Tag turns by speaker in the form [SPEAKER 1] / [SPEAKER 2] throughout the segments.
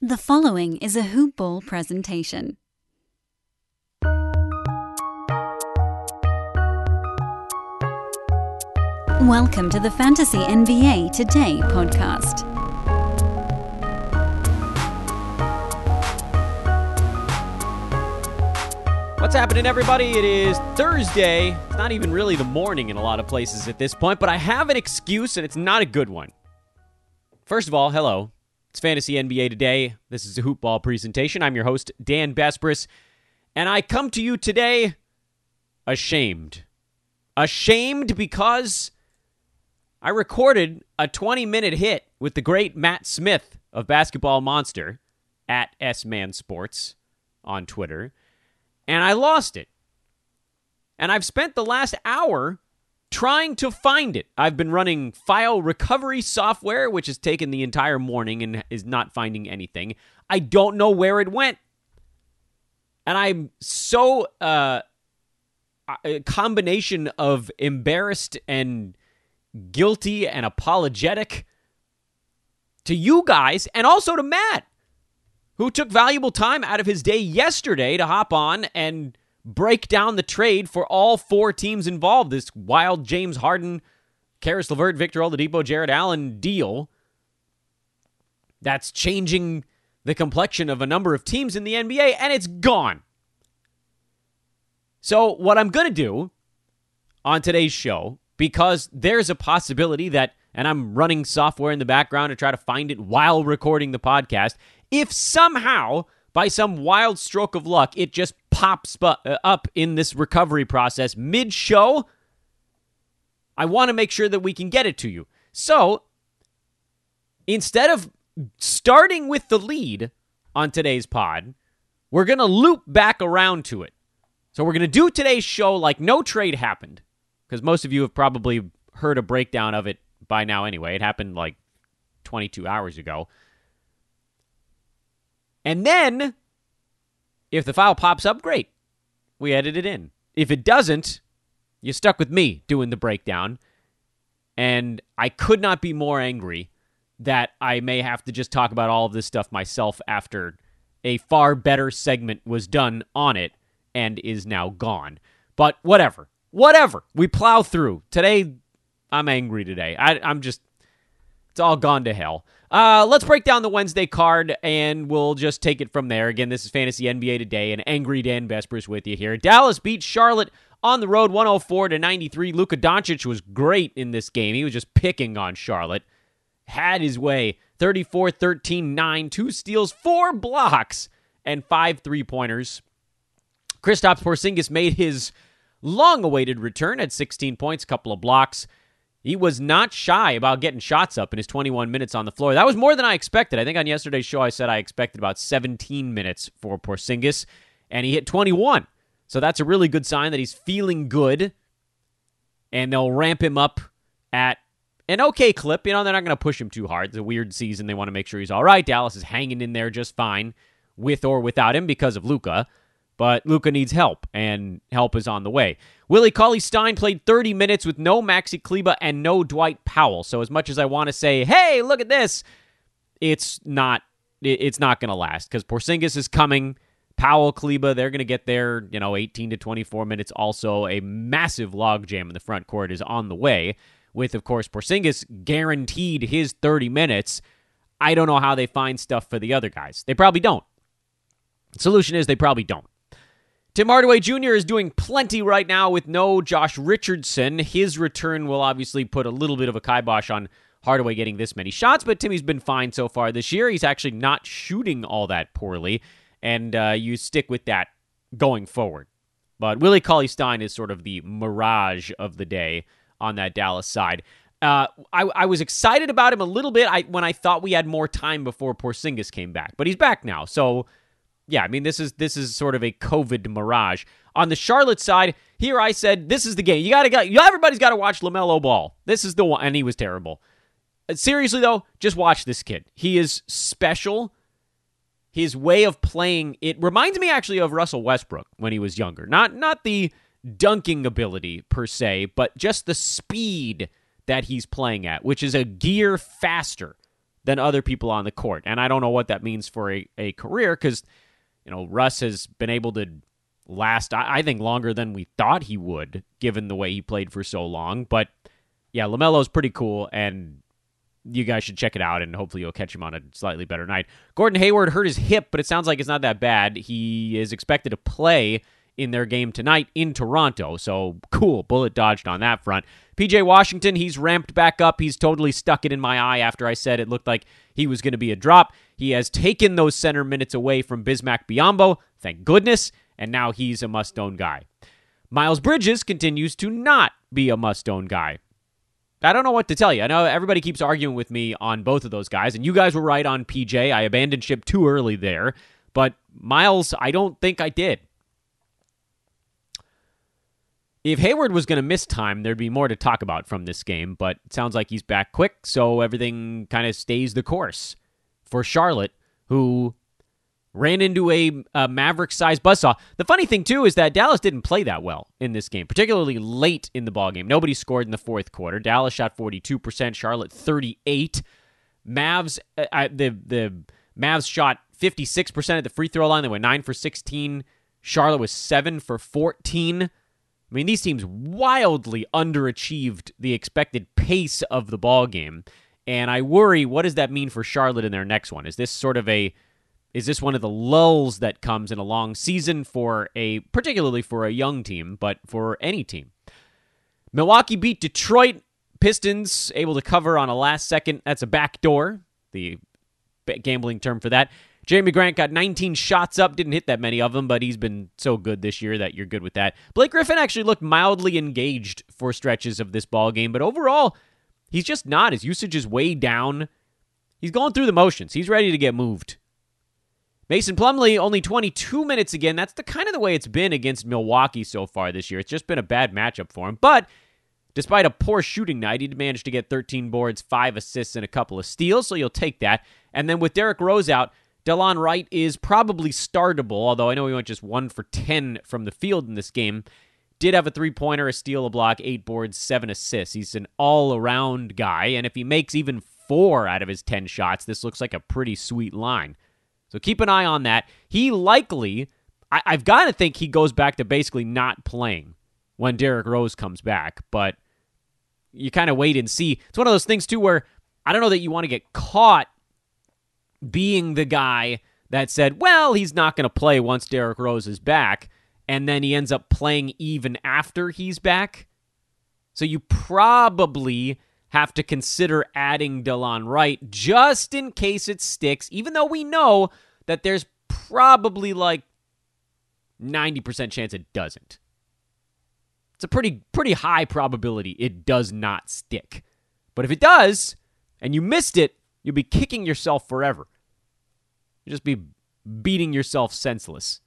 [SPEAKER 1] The following is a Hoop Ball presentation. Welcome to the Fantasy NBA Today podcast.
[SPEAKER 2] What's happening, everybody? It is Thursday. It's not even really the morning in a lot of places at this point, but I have an excuse, and it's not a good one. First of all, hello. It's Fantasy NBA Today. This is a hoop ball presentation. I'm your host, Dan Besbris, and I come to you today ashamed. Ashamed because I recorded a 20 minute hit with the great Matt Smith of Basketball Monster at S Man Sports on Twitter and I lost it. And I've spent the last hour trying to find it. I've been running file recovery software, which has taken the entire morning and is not finding anything. I don't know where it went. And I'm so uh, a combination of embarrassed and guilty and apologetic to you guys and also to Matt who took valuable time out of his day yesterday to hop on and break down the trade for all four teams involved. This wild James Harden, Caris LeVert, Victor Oladipo, Jarrett Allen deal that's changing the complexion of a number of teams in the NBA, and it's gone. So, what I'm going to do on today's show, because there's a possibility that, and I'm running software in the background to try to find it while recording the podcast, if somehow, by some wild stroke of luck, it just pops uh, up in this recovery process mid show, I want to make sure that we can get it to you. So instead of starting with the lead on today's pod, we're going to loop back around to it. So we're going to do today's show like no trade happened, because most of you have probably heard a breakdown of it by now anyway. It happened like 22 hours ago. And then, if the file pops up, great. We edit it in. If it doesn't, you're stuck with me doing the breakdown. And I could not be more angry that I may have to just talk about all of this stuff myself after a far better segment was done on it and is now gone. But whatever. Whatever. We plow through. Today, I'm angry today. I, I'm just, it's all gone to hell. Uh, let's break down the Wednesday card and we'll just take it from there. Again, this is Fantasy NBA Today and Angry Dan Besbris with you here. Dallas beat Charlotte on the road 104 to 93. Luka Doncic was great in this game. He was just picking on Charlotte. Had his way 34 13 9, two steals, four blocks, and five three pointers. Kristaps Porzingis made his long awaited return at 16 points, couple of blocks. He was not shy about getting shots up in his 21 minutes on the floor. That was more than I expected. I think on yesterday's show I said I expected about 17 minutes for Porzingis, and he hit 21. So that's a really good sign that he's feeling good, and they'll ramp him up at an okay clip. You know, they're not going to push him too hard. It's a weird season. They want to make sure he's all right. Dallas is hanging in there just fine with or without him because of Luka. But Luka needs help, and help is on the way. Willie Cauley Stein played 30 minutes with no Maxi Kleber and no Dwight Powell. So as much as I want to say, hey, look at this, it's not it's not going to last because Porzingis is coming. Powell, Kleber, they're going to get their, you know, 18 to 24 minutes. Also, a massive logjam in the front court is on the way, with, of course, Porzingis guaranteed his 30 minutes. I don't know how they find stuff for the other guys. They probably don't. Solution is they probably don't. Tim Hardaway Jr. is doing plenty right now with no Josh Richardson. His return will obviously put a little bit of a kibosh on Hardaway getting this many shots, but Timmy's been fine so far this year. He's actually not shooting all that poorly, and uh, you stick with that going forward. But Willie Cauley Stein is sort of the mirage of the day on that Dallas side. Uh, I, I, was excited about him a little bit I, when I thought we had more time before Porzingis came back, but he's back now. So yeah, I mean this is this is sort of a COVID mirage. On the Charlotte side, here I said this is the game. You got to go. Everybody's got to watch Lamelo Ball. This is the one, and he was terrible. Uh, seriously though, just watch this kid. He is special. His way of playing it reminds me actually of Russell Westbrook when he was younger. Not not the dunking ability per se, but just the speed that he's playing at, which is a gear faster than other people on the court. And I don't know what that means for a, a career because, you know, Russ has been able to last, I, I think, longer than we thought he would, given the way he played for so long. But yeah, LaMelo's pretty cool. And you guys should check it out, and hopefully you'll catch him on a slightly better night. Gordon Hayward hurt his hip, but it sounds like it's not that bad. He is expected to play in their game tonight in Toronto, so cool. Bullet dodged on that front. PJ Washington, he's ramped back up. He's totally stuck it in my eye after I said it looked like he was going to be a drop. He has taken those center minutes away from Bismack Biyombo, thank goodness, and now he's a must own guy. Miles Bridges continues to not be a must own guy. I don't know what to tell you. I know everybody keeps arguing with me on both of those guys, and you guys were right on PJ. I abandoned ship too early there, but Miles, I don't think I did. If Hayward was going to miss time, there'd be more to talk about from this game, but it sounds like he's back quick, so everything kind of stays the course for Charlotte, who ran into a, a Maverick sized buzzsaw. The funny thing, too, is that Dallas didn't play that well in this game, particularly late in the ball game. Nobody scored in the fourth quarter. Dallas shot 42%, Charlotte 38 Mavs, uh the, the Mavs shot 56% at the free throw line. They went 9 for 16. Charlotte was 7 for 14. I mean, these teams wildly underachieved the expected pace of the ball game. And I worry, what does that mean for Charlotte in their next one? Is this sort of a is this one of the lulls that comes in a long season for a particularly for a young team, but for any team? Milwaukee beat Detroit Pistons able to cover on a last second. That's a backdoor, the gambling term for that. Jerami Grant got 19 shots up, didn't hit that many of them, but he's been so good this year that you're good with that. Blake Griffin actually looked mildly engaged for stretches of this ball game, but overall, he's just not. His usage is way down. He's going through the motions. He's ready to get moved. Mason Plumlee only 22 minutes again. That's the kind of the way it's been against Milwaukee so far this year. It's just been a bad matchup for him. But despite a poor shooting night, he managed to get 13 boards, five assists, and a couple of steals. So you'll take that. And then with Derrick Rose out, Delon Wright is probably startable, although I know he went just one for 10 from the field in this game. Did have a three pointer, a steal, a block, eight boards, seven assists. He's an all around guy. And if he makes even four out of his 10 shots, this looks like a pretty sweet line. So keep an eye on that. He likely, I, have got to think he goes back to basically not playing when Derrick Rose comes back, but you kind of wait and see. It's one of those things, too, where I don't know that you want to get caught being the guy that said, well, he's not going to play once Derrick Rose is back, and then he ends up playing even after he's back. So you probably have to consider adding Delon Wright just in case it sticks, even though we know that there's probably like 90% chance it doesn't. It's a pretty pretty high probability it does not stick. But if it does and you missed it, you'll be kicking yourself forever. You'll just be beating yourself senseless.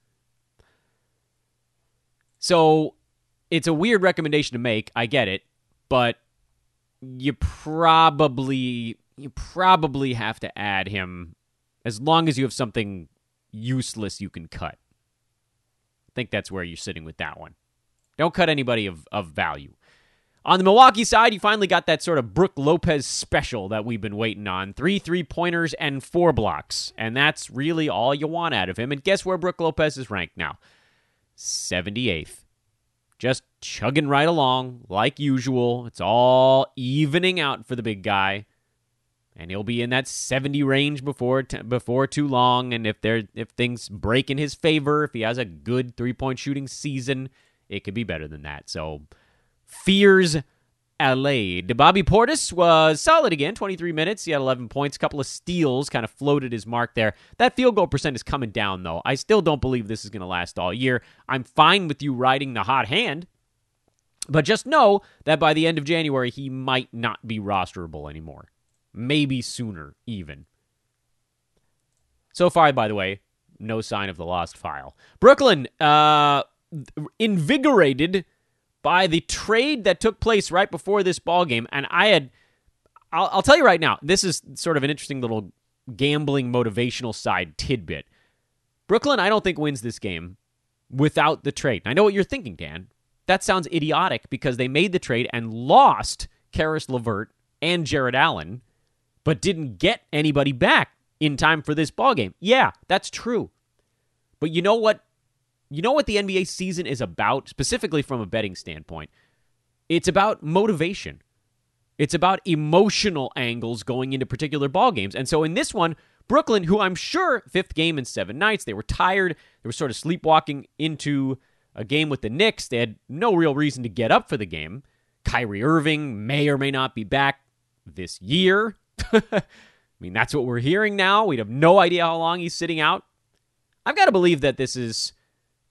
[SPEAKER 2] So, it's a weird recommendation to make, I get it, but you probably you probably have to add him as long as you have something useless you can cut. I think that's where you're sitting with that one. Don't cut anybody of, of value. On the Milwaukee side, you finally got that sort of Brook Lopez special that we've been waiting on. Three three pointers and four blocks. And that's really all you want out of him. And guess where Brook Lopez is ranked now? 78th just chugging right along like usual. It's all evening out for the big guy. And he'll be in that 70 range before t- before too long and if there if things break in his favor, if he has a good three-point shooting season, it could be better than that. So fears allayed. Bobby Portis was solid again, 23 minutes. He had 11 points, a couple of steals, kind of floated his mark there. That field goal percent is coming down, though. I still don't believe this is going to last all year. I'm fine with you riding the hot hand, but just know that by the end of January, he might not be rosterable anymore. Maybe sooner, even. So far, by the way, no sign of the lost file. Brooklyn, uh, invigorated by the trade that took place right before this ball game. And I had, I'll, I'll tell you right now, this is sort of an interesting little gambling motivational side tidbit. Brooklyn, I don't think wins this game without the trade. I know what you're thinking, Dan. That sounds idiotic because they made the trade and lost Caris LeVert and Jarrett Allen but didn't get anybody back in time for this ball game. Yeah, that's true. But you know what? You know what the NBA season is about, specifically from a betting standpoint? It's about motivation. It's about emotional angles going into particular ball games. And so in this one, Brooklyn, who I'm sure fifth game in seven nights, they were tired. They were sort of sleepwalking into a game with the Knicks. They had no real reason to get up for the game. Kyrie Irving may or may not be back this year. I mean, that's what we're hearing now. We'd have no idea how long he's sitting out. I've got to believe that this is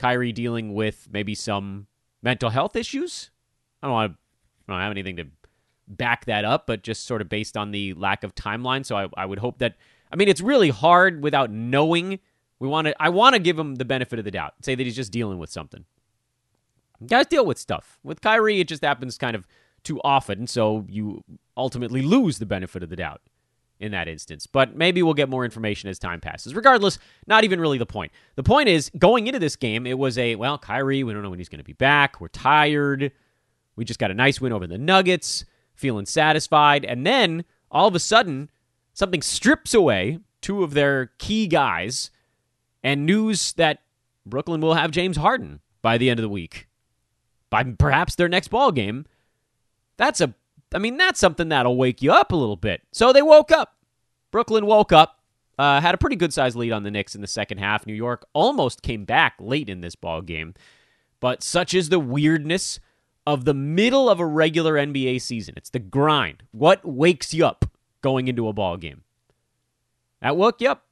[SPEAKER 2] Kyrie dealing with maybe some mental health issues. I don't want to, I don't have anything to back that up, but just sort of based on the lack of timeline. So I, I would hope that, I mean, it's really hard without knowing. We want to, I want to give him the benefit of the doubt, say that he's just dealing with something. guys deal with stuff. With Kyrie, it just happens kind of too often, so you ultimately lose the benefit of the doubt in that instance. But maybe we'll get more information as time passes. Regardless, not even really the point. The point is, going into this game, it was a, well, Kyrie, we don't know when he's going to be back. We're tired. We just got a nice win over the Nuggets, feeling satisfied. And then all of a sudden, something strips away two of their key guys and news that Brooklyn will have James Harden by the end of the week. By perhaps their next ball game. That's a I mean, that's something that'll wake you up a little bit. So they woke up. Brooklyn woke up, uh, had a pretty good sized lead on the Knicks in the second half. New York almost came back late in this ball game. But such is the weirdness of the middle of a regular NBA season. It's the grind. What wakes you up going into a ball game? That woke you up.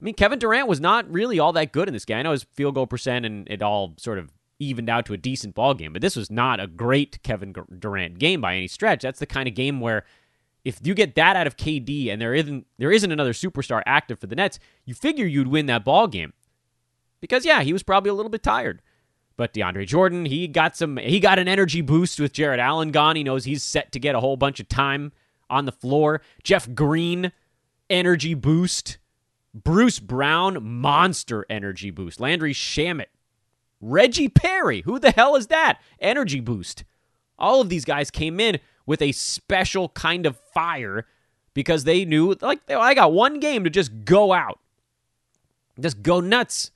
[SPEAKER 2] I mean, Kevin Durant was not really all that good in this game. I know his field goal percent and it all sort of evened out to a decent ball game. But this was not a great Kevin Durant game by any stretch. That's the kind of game where if you get that out of KD and there isn't there isn't another superstar active for the Nets, you figure you'd win that ball game. Because yeah, he was probably a little bit tired. But DeAndre Jordan, he got some he got an energy boost with Jarrett Allen gone. He knows he's set to get a whole bunch of time on the floor. Jeff Green, energy boost. Bruce Brown, monster energy boost. Landry Shamet, Reggie Perry, who the hell is that? Energy boost. All of these guys came in with a special kind of fire because they knew, like, I got one game to just go out, just go nuts.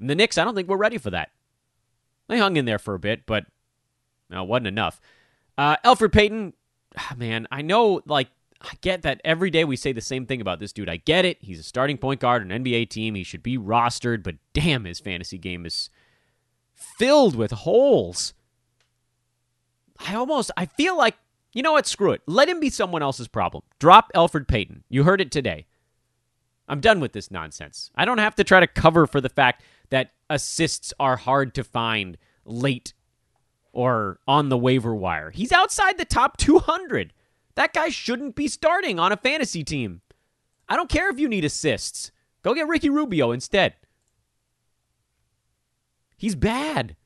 [SPEAKER 2] And the Knicks, I don't think we're ready for that. They hung in there for a bit, but no, it wasn't enough. Uh, Elfrid Payton, ah, man, I know, like, I get that every day we say the same thing about this dude. I get it. He's a starting point guard an NBA team. He should be rostered, but damn, his fantasy game is filled with holes. I almost I feel like you know what? Screw it. Let him be someone else's problem. Drop Elfrid Payton. You heard it today. I'm done with this nonsense. I don't have to try to cover for the fact that assists are hard to find late or on the waiver wire. He's outside the top 200. That guy shouldn't be starting on a fantasy team. I don't care if you need assists. Go get Ricky Rubio instead. He's bad.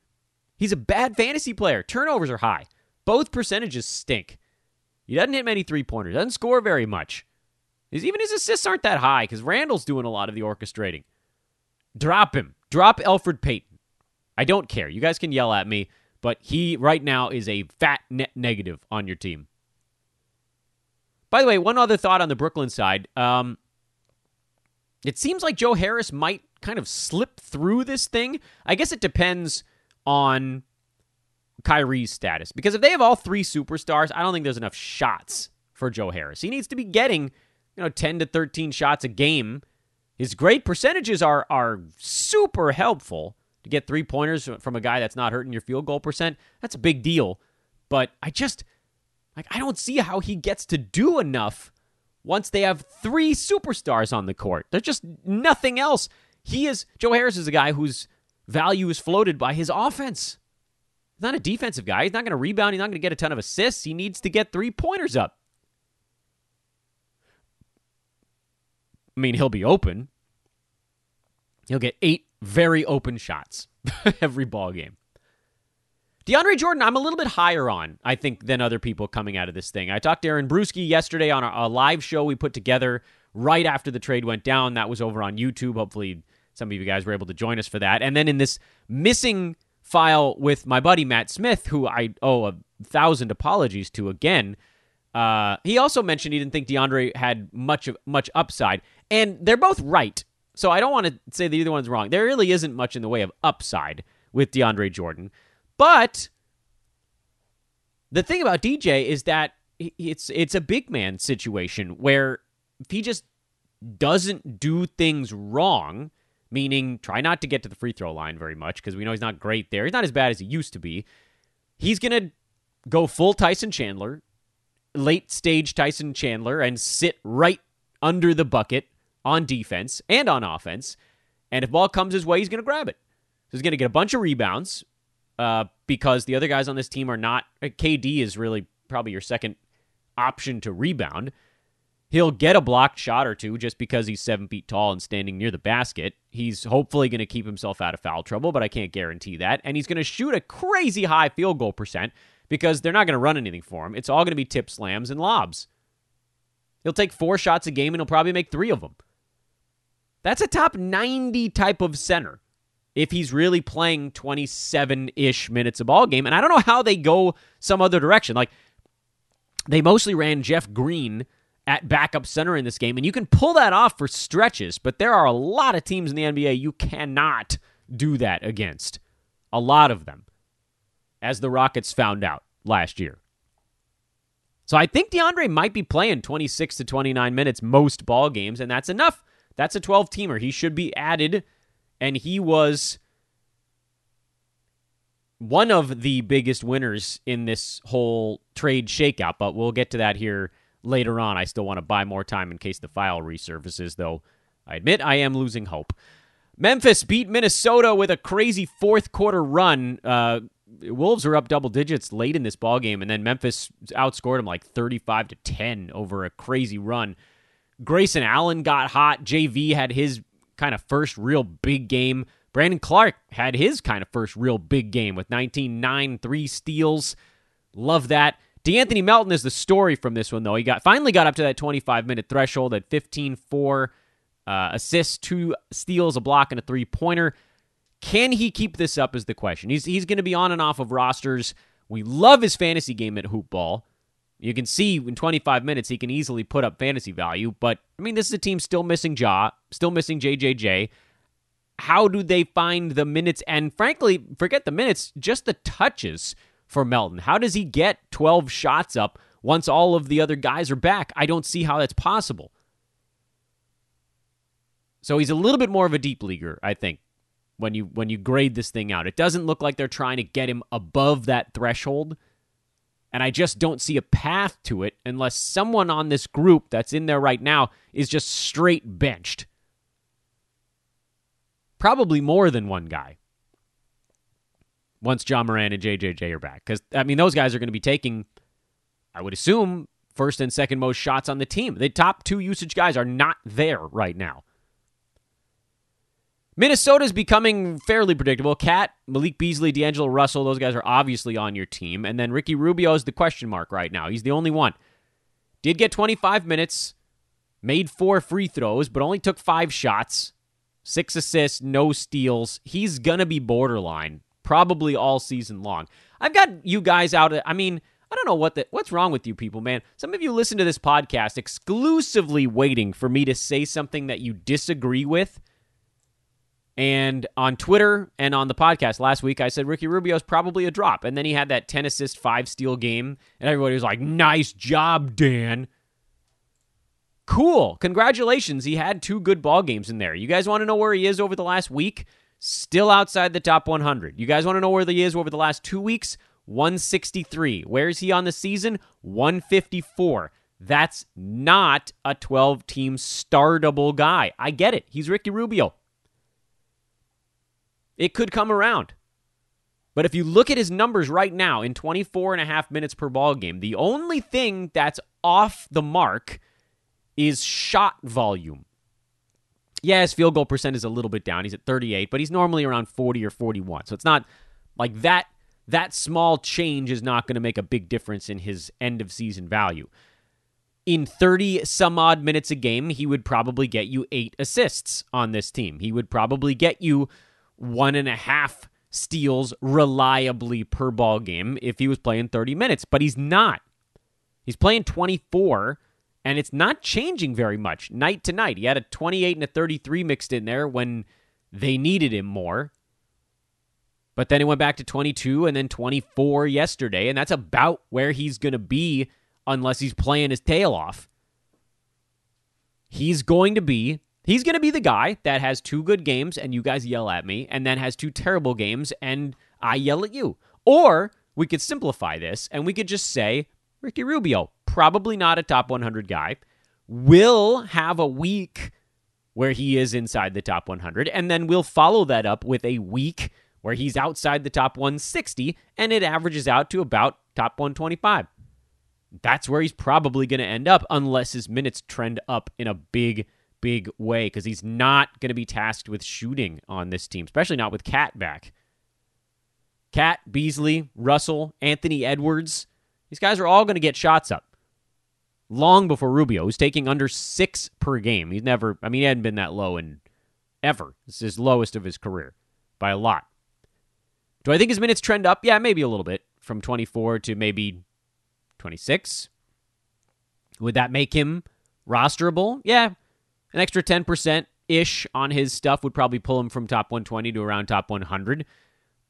[SPEAKER 2] He's a bad fantasy player. Turnovers are high. Both percentages stink. He doesn't hit many three pointers, doesn't score very much. His, even his assists aren't that high because Randall's doing a lot of the orchestrating. Drop him. Drop Elfrid Payton. I don't care. You guys can yell at me, but he right now is a fat net negative on your team. By the way, one other thought on the Brooklyn side. Um, it seems like Joe Harris might kind of slip through this thing. I guess it depends on Kyrie's status. Because if they have all three superstars, I don't think there's enough shots for Joe Harris. He needs to be getting, you know, 10 to 13 shots a game. His great percentages are are super helpful to get three pointers from a guy that's not hurting your field goal percent. That's a big deal. But I just like I don't see how he gets to do enough once they have three superstars on the court. There's just nothing else. He is Joe Harris is a guy whose value is floated by his offense. He's not a defensive guy. He's not going to rebound. He's not going to get a ton of assists. He needs to get three pointers up. I mean, he'll be open. He'll get eight very open shots every ball game. DeAndre Jordan, I'm a little bit higher on, I think, than other people coming out of this thing. I talked to Aaron Bruski yesterday on a, a live show we put together right after the trade went down. That was over on YouTube. Hopefully, some of you guys were able to join us for that. And then in this missing file with my buddy Matt Smith, who I owe a thousand apologies to again. Uh, he also mentioned he didn't think DeAndre had much of much upside, and they're both right. So I don't want to say that either one's wrong. There really isn't much in the way of upside with DeAndre Jordan, but the thing about DJ is that it's it's a big man situation where if he just doesn't do things wrong, meaning try not to get to the free throw line very much because we know he's not great there. He's not as bad as he used to be. He's gonna go full Tyson Chandler, late stage Tyson Chandler, and sit right under the bucket on defense and on offense. And if ball comes his way, he's going to grab it. So he's going to get a bunch of rebounds uh, because the other guys on this team are not. Uh, KD is really probably your second option to rebound. He'll get a blocked shot or two just because he's seven feet tall and standing near the basket. He's hopefully going to keep himself out of foul trouble, but I can't guarantee that. And he's going to shoot a crazy high field goal percent because they're not going to run anything for him. It's all going to be tip slams and lobs. He'll take four shots a game and he'll probably make three of them. That's a top 90 type of center if he's really playing 27 ish minutes a ball game. And I don't know how they go some other direction. Like, they mostly ran Jeff Green at backup center in this game, and you can pull that off for stretches, but there are a lot of teams in the NBA you cannot do that against. A lot of them as the Rockets found out last year. So I think DeAndre might be playing 26 to 29 minutes most ball games, and that's enough. That's a 12 teamer. He should be added, and he was one of the biggest winners in this whole trade shakeout, but we'll get to that here later on. I still want to buy more time in case the file resurfaces, though I admit I am losing hope. Memphis beat Minnesota with a crazy fourth quarter run. Uh, Wolves are up double digits late in this ball game, and then Memphis outscored them like 35 to 10 over a crazy run. Grayson Allen got hot. JV had his kind of first real big game. Brandon Clarke had his kind of first real big game with 19 9 3 steals. Love that. De'Anthony Melton is the story from this one, though. He got finally got up to that 25 minute threshold at 15 4 uh, assists, two steals, a block, and a three pointer. Can he keep this up? Is the question. He's he's going to be on and off of rosters. We love his fantasy game at hoop ball. You can see in 25 minutes he can easily put up fantasy value, but I mean this is a team still missing Ja, still missing JJJ. How do they find the minutes and frankly, forget the minutes, just the touches for Melton? How does he get 12 shots up once all of the other guys are back? I don't see how that's possible. So he's a little bit more of a deep leaguer, I think, when you when you grade this thing out. It doesn't look like they're trying to get him above that threshold. And I just don't see a path to it unless someone on this group that's in there right now is just straight benched. Probably more than one guy. Once Ja Morant and JJJ are back. Because, I mean, those guys are going to be taking, I would assume, first and second most shots on the team. The top two usage guys are not there right now. Minnesota's becoming fairly predictable. Cat, Malik Beasley, D'Angelo Russell, those guys are obviously on your team. And then Ricky Rubio is the question mark right now. He's the only one. Did get 25 minutes, made four free throws, but only took five shots, six assists, no steals. He's going to be borderline probably all season long. I've got you guys out. I mean, I don't know what the, what's wrong with you people, man. Some of you listen to this podcast exclusively waiting for me to say something that you disagree with and on Twitter and on the podcast last week, I said Ricky Rubio's probably a drop. And then he had that 10 assist, 5 steal game. And everybody was like, nice job, Dan. Cool. Congratulations. He had two good ball games in there. You guys want to know where he is over the last week? Still outside the top 100. You guys want to know where he is over the last two weeks? 163. Where is he on the season? 154. That's not a 12 team startable guy. I get it. He's Ricky Rubio. It could come around. But if you look at his numbers right now in 24 and a half minutes per ball game, the only thing that's off the mark is shot volume. Yeah, his field goal percent is a little bit down. He's at 38, but he's normally around 40 or 41. So it's not like that that small change is not going to make a big difference in his end of season value. In 30 some odd minutes a game, he would probably get you 8 assists on this team. He would probably get you one and a half steals reliably per ball game if he was playing 30 minutes, but he's not. He's playing 24, and it's not changing very much night to night. He had a 28 and a 33 mixed in there when they needed him more. But then it went back to 22 and then 24 yesterday, and that's about where he's going to be unless he's playing his tail off. He's going to be he's going to be the guy that has two good games and you guys yell at me and then has two terrible games and I yell at you. Or we could simplify this and we could just say Ricky Rubio, probably not a top 100 guy, will have a week where he is inside the top 100 and then we'll follow that up with a week where he's outside the top 160 and it averages out to about top 125 that's where he's probably going to end up unless his minutes trend up in a big, big way because he's not going to be tasked with shooting on this team, especially not with Cat back. Cat, Beasley, Russell, Anthony Edwards, these guys are all going to get shots up long before Rubio, who's taking under six per game. He's never, I mean, he hadn't been that low in ever. This is his lowest of his career by a lot. Do I think his minutes trend up? Yeah, maybe a little bit from 24 to maybe 26. Would that make him rosterable? Yeah. An extra 10% ish on his stuff would probably pull him from top 120 to around top 100.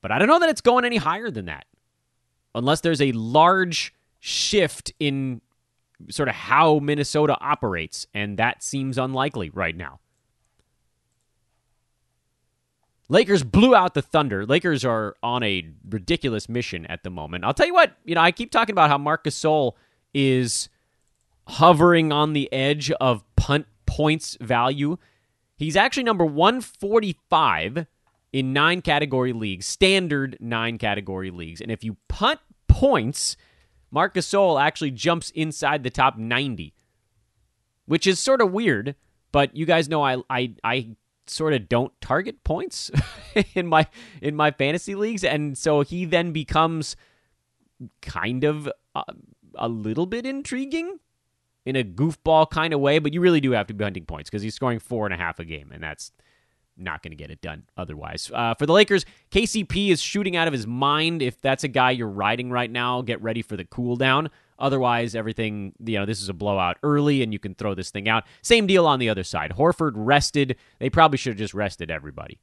[SPEAKER 2] But I don't know that it's going any higher than that. Unless there's a large shift in sort of how Minnesota operates, and that seems unlikely right now. Lakers blew out the Thunder. Lakers are on a ridiculous mission at the moment. I'll tell you what, you know, I keep talking about how Marc Gasol is hovering on the edge of points value. He's actually number 145 in nine category leagues, standard nine category leagues. And if you punt points, Marc Gasol actually jumps inside the top 90, which is sort of weird. But you guys know I I I sort of don't target points in my in my fantasy leagues and so he then becomes kind of uh, a little bit intriguing in a goofball kind of way but you really do have to be hunting points because he's scoring four and a half a game and that's not going to get it done otherwise. Uh, for the Lakers, KCP is shooting out of his mind. If that's a guy you're riding right now, get ready for the cool down. Otherwise, everything, you know, this is a blowout early and you can throw this thing out. Same deal on the other side. Horford rested. They probably should have just rested everybody.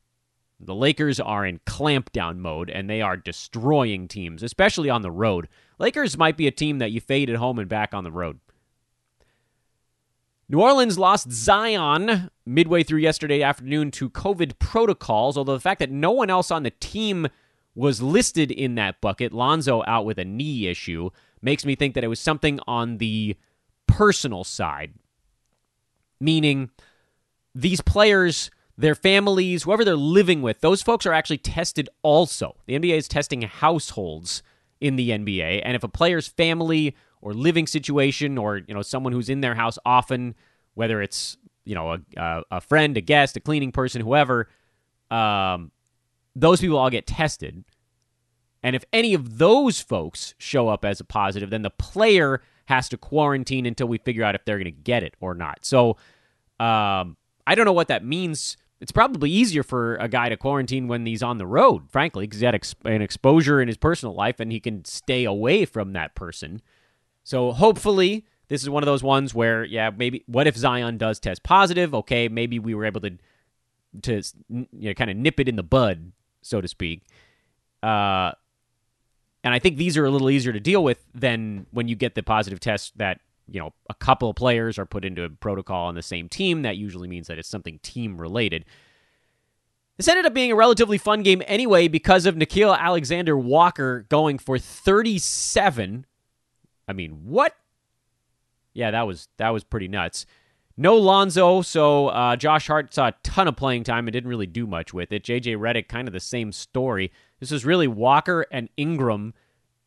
[SPEAKER 2] The Lakers are in clampdown mode and they are destroying teams, especially on the road. Lakers might be a team that you fade at home and back on the road. New Orleans lost Zion midway through yesterday afternoon to COVID protocols, although the fact that no one else on the team was listed in that bucket, Lonzo out with a knee issue, makes me think that it was something on the personal side. Meaning, these players, their families, whoever they're living with, those folks are actually tested also. The NBA is testing households in the NBA. And if a player's family or living situation or, you know, someone who's in their house often, whether it's, you know, a, a, friend, a guest, a cleaning person, whoever, um, those people all get tested. And if any of those folks show up as a positive, then the player has to quarantine until we figure out if they're going to get it or not. So um, I don't know what that means. It's probably easier for a guy to quarantine when he's on the road, frankly, because he had an exposure in his personal life and he can stay away from that person. So hopefully, this is one of those ones where, yeah, maybe what if Zion does test positive? Okay, maybe we were able to to you know, kind of nip it in the bud, so to speak. Uh, and I think these are a little easier to deal with than when you get the positive test that, you know, a couple of players are put into a protocol on the same team. That usually means that it's something team related. This ended up being a relatively fun game anyway because of Nickeil Alexander Walker going for 37. I mean, what? Yeah, that was that was pretty nuts. No Lonzo, so uh, Josh Hart saw a ton of playing time and didn't really do much with it. JJ Redick, kind of the same story. This was really Walker and Ingram,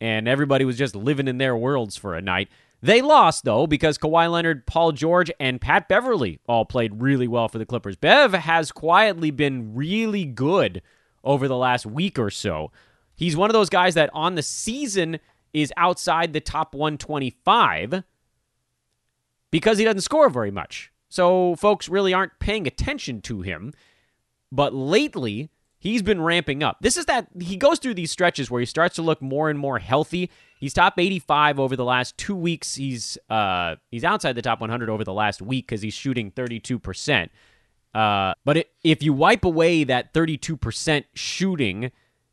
[SPEAKER 2] and everybody was just living in their worlds for a night. They lost, though, because Kawhi Leonard, Paul George, and Pat Beverley all played really well for the Clippers. Bev has quietly been really good over the last week or so. He's one of those guys that on the season is outside the top 125 because he doesn't score very much. So folks really aren't paying attention to him. But lately, he's been ramping up. This is that he goes through these stretches where he starts to look more and more healthy, He's top 85 over the last two weeks. He's uh, he's outside the top 100 over the last week because he's shooting 32 percent. Uh, but it, if you wipe away that 32 percent shooting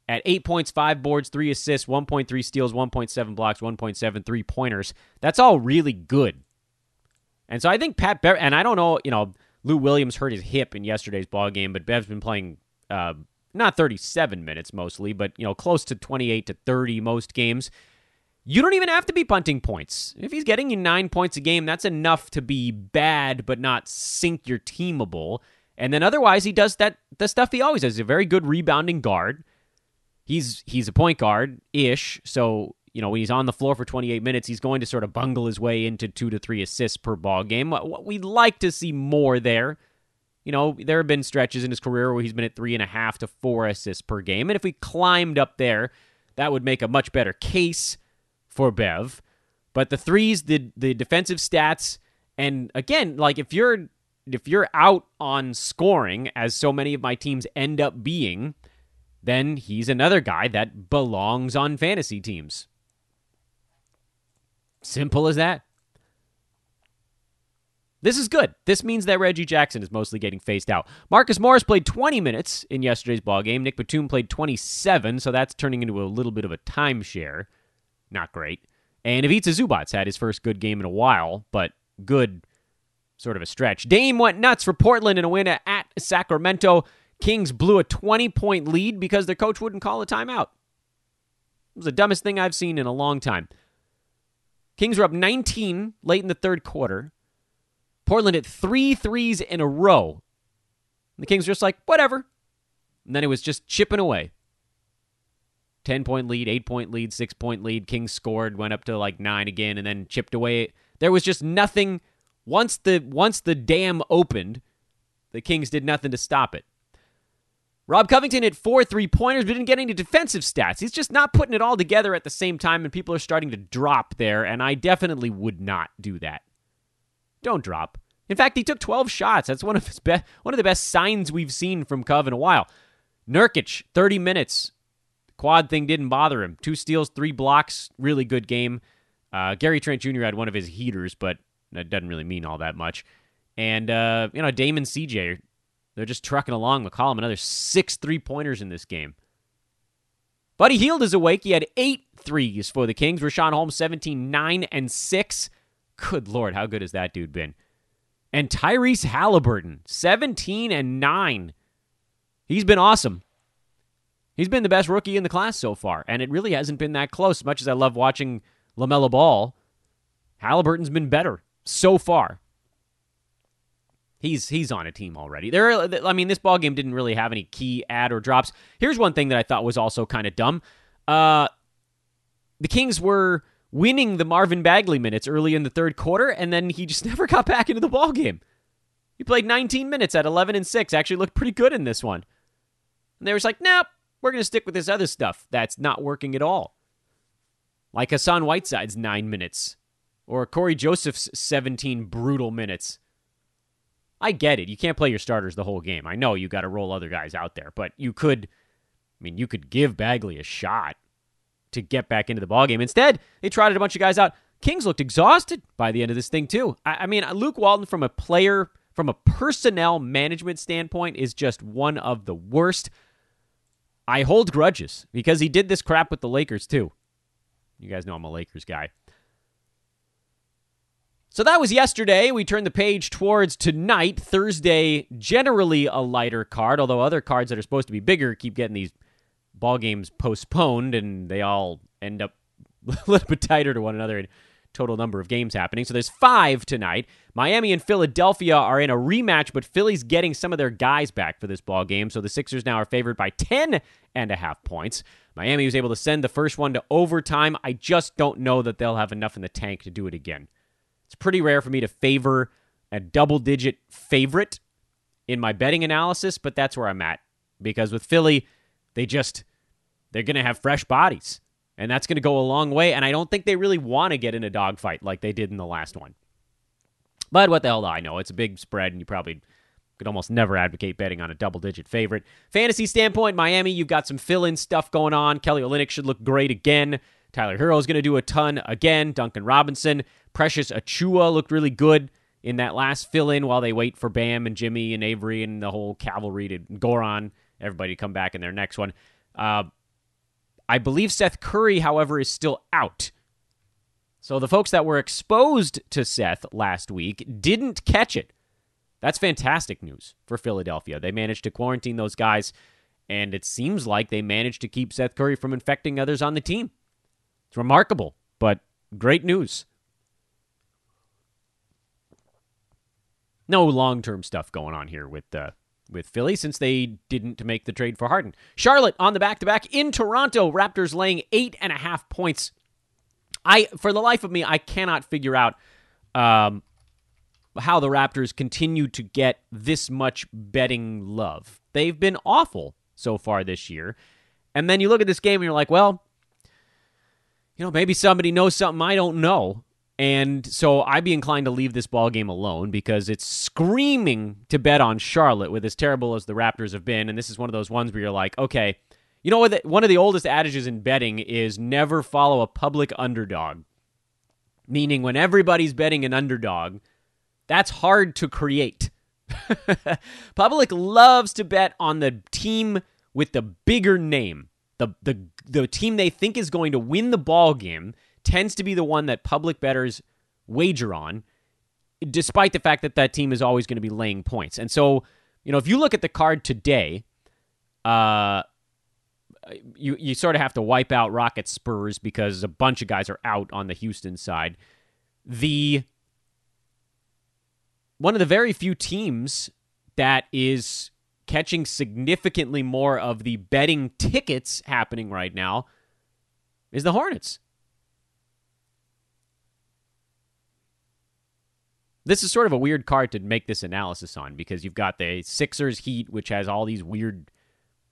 [SPEAKER 2] at eight points, five boards, three assists, 1.3 steals, 1.7 blocks, 1.7 three pointers, that's all really good. And so I think Pat Bev, and I don't know, you know, Lou Williams hurt his hip in yesterday's ball game, but Bev's been playing uh, not 37 minutes mostly, but you know, close to 28 to 30 most games. You don't even have to be punting points. If he's getting you nine points a game, that's enough to be bad, but not sink your teamable. And then otherwise, he does that the stuff he always does. He's a very good rebounding guard. He's he's a point guard ish, so you know when he's on the floor for 28 minutes, he's going to sort of bungle his way into two to three assists per ball game. What We'd like to see more there. You know, there have been stretches in his career where he's been at three and a half to four assists per game. And if we climbed up there, that would make a much better case for Bev. But the threes, the the defensive stats, and again, like if you're if you're out on scoring, as so many of my teams end up being, then he's another guy that belongs on fantasy teams. Simple as that. This is good. This means that Reggie Jackson is mostly getting phased out. Marcus Morris played 20 minutes in yesterday's ball game. Nic Batum played 27, so that's turning into a little bit of a timeshare. Not great. And Ivica Zubac had his first good game in a while, but good sort of a stretch. Dame went nuts for Portland in a win at Sacramento. Kings blew a 20 point lead because their coach wouldn't call a timeout. It was the dumbest thing I've seen in a long time. Kings were up 19 late in the third quarter. Portland hit three threes in a row. And the Kings were just like, whatever. And then it was just chipping away. 10 point lead, 8 point lead, 6 point lead. Kings scored, went up to like 9 again, and then chipped away. There was just nothing. Once the once the dam opened, the Kings did nothing to stop it. Rob Covington hit four three pointers, but didn't get any defensive stats. He's just not putting it all together at the same time, and people are starting to drop there, and I definitely would not do that. Don't drop. In fact, he took 12 shots. That's one of his best one of the best signs we've seen from Cov in a while. Nurkic, 30 minutes. Quad thing didn't bother him. Two steals, three blocks. Really good game. Uh, Gary Trent Jr. had one of his heaters, but that doesn't really mean all that much. And, uh, you know, Damon CJ, they're just trucking along. McCollum, another six three pointers in this game. Buddy Hield is awake. He had eight threes for the Kings. Richaun Holmes, 17, 9, and 6. Good Lord, how good has that dude been? And Tyrese Halliburton, 17 and 9. He's been awesome. He's been the best rookie in the class so far, and it really hasn't been that close. Much as I love watching LaMelo Ball, Halliburton's been better so far. He's he's on a team already. There, I mean, this ball game didn't really have any key add or drops. Here's one thing that I thought was also kind of dumb. Uh, the Kings were winning the Marvin Bagley minutes early in the third quarter, and then he just never got back into the ball game. He played 19 minutes at 11 and 6. Actually looked pretty good in this one. And they were like, nope, we're going to stick with this other stuff that's not working at all. Like Hassan Whiteside's nine minutes, or Cory Joseph's 17 brutal minutes. I get it. You can't play your starters the whole game. I know you got to roll other guys out there, but you could, I mean, you could give Bagley a shot to get back into the ballgame. Instead, they trotted a bunch of guys out. Kings looked exhausted by the end of this thing, too. I, I mean, Luke Walton, from a player, from a personnel management standpoint, is just one of the worst. I hold grudges because he did this crap with the Lakers, too. You guys know I'm a Lakers guy. So that was yesterday. We turn the page towards tonight, Thursday, generally a lighter card, although other cards that are supposed to be bigger keep getting these ball games postponed and they all end up a little bit tighter to one another in total number of games happening. So there's five tonight. Miami and Philadelphia are in a rematch, but Philly's getting some of their guys back for this ball game. So the Sixers now are favored by 10 and a half points. Miami was able to send the first one to overtime. I just don't know that they'll have enough in the tank to do it again. It's pretty rare for me to favor a double digit favorite in my betting analysis, but that's where I'm at. Because with Philly, they just they're going to have fresh bodies, and that's going to go a long way. And I don't think they really want to get in a dogfight like they did in the last one. But what the hell do I know? It's a big spread, and you probably could almost never advocate betting on a double digit favorite. Fantasy standpoint, Miami, you've got some fill in stuff going on. Kelly Olynyk should look great again. Tyler Herro is going to do a ton again. Duncan Robinson, Precious Achiuwa looked really good in that last fill in while they wait for Bam and Jimmy and Avery and the whole cavalry to Goran, everybody to come back in their next one. Uh, I believe Seth Curry, however, is still out. So the folks that were exposed to Seth last week didn't catch it. That's fantastic news for Philadelphia. They managed to quarantine those guys, and it seems like they managed to keep Seth Curry from infecting others on the team. It's remarkable, but great news. No long term stuff going on here with uh, with Philly since they didn't make the trade for Harden. Charlotte on the back to back in Toronto. Raptors laying eight and a half points. I, for the life of me, I cannot figure out um, how the Raptors continue to get this much betting love. They've been awful so far this year. And then you look at this game and you're like, well, you know, maybe somebody knows something I don't know. And so I'd be inclined to leave this ball game alone because it's screaming to bet on Charlotte with as terrible as the Raptors have been. And this is one of those ones where you're like, okay, you know what? One of the oldest adages in betting is never follow a public underdog. Meaning, when everybody's betting an underdog, that's hard to create. public loves to bet on the team with the bigger name. The, the, the team they think is going to win the ball game tends to be the one that public bettors wager on, despite the fact that that team is always going to be laying points. And so, you know, if you look at the card today, uh, you you sort of have to wipe out Rocket Spurs because a bunch of guys are out on the Houston side. The one of the very few teams that is catching significantly more of the betting tickets happening right now is the Hornets. This is sort of a weird card to make this analysis on because you've got the Sixers Heat, which has all these weird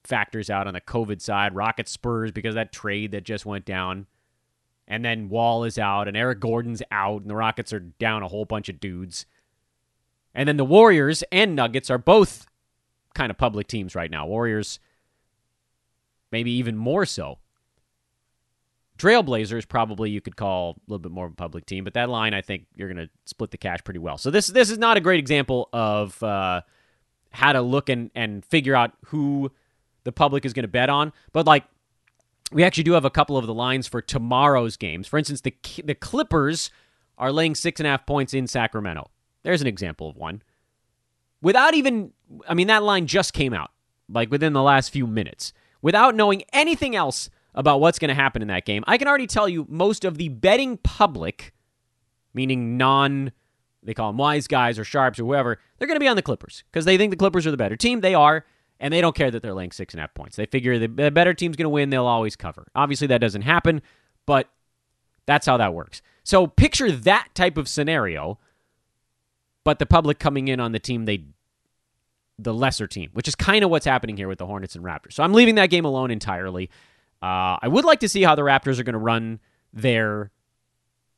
[SPEAKER 2] factors out on the COVID side. Rocket Spurs because that trade that just went down. And then Wall is out and Eric Gordon's out and the Rockets are down a whole bunch of dudes. And then the Warriors and Nuggets are both kind of public teams right now. Warriors maybe even more so. Trailblazers probably you could call a little bit more of a public team, but that line I think you're going to split the cash pretty well. So this this is not a great example of uh, how to look and and figure out who the public is going to bet on, but like we actually do have a couple of the lines for tomorrow's games. For instance, the the Clippers are laying six and a half points in Sacramento. There's an example of one. Without even, I mean, that line just came out like within the last few minutes. Without knowing anything else about what's going to happen in that game. I can already tell you most of the betting public, meaning non, they call them wise guys or sharps or whoever, they're going to be on the Clippers because they think the Clippers are the better team. They are, and they don't care that they're laying six and a half points. They figure the better team's going to win, they'll always cover. Obviously, that doesn't happen, but that's how that works. So picture that type of scenario, but the public coming in on the team they the lesser team, which is kind of what's happening here with the Hornets and Raptors. So I'm leaving that game alone entirely. Uh, I would like to see how the Raptors are going to run their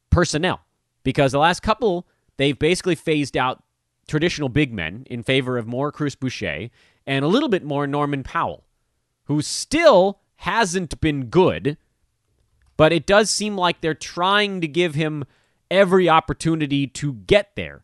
[SPEAKER 2] personnel because the last couple they've basically phased out traditional big men in favor of more Chris Boucher and a little bit more Norman Powell, who still hasn't been good, but it does seem like they're trying to give him every opportunity to get there.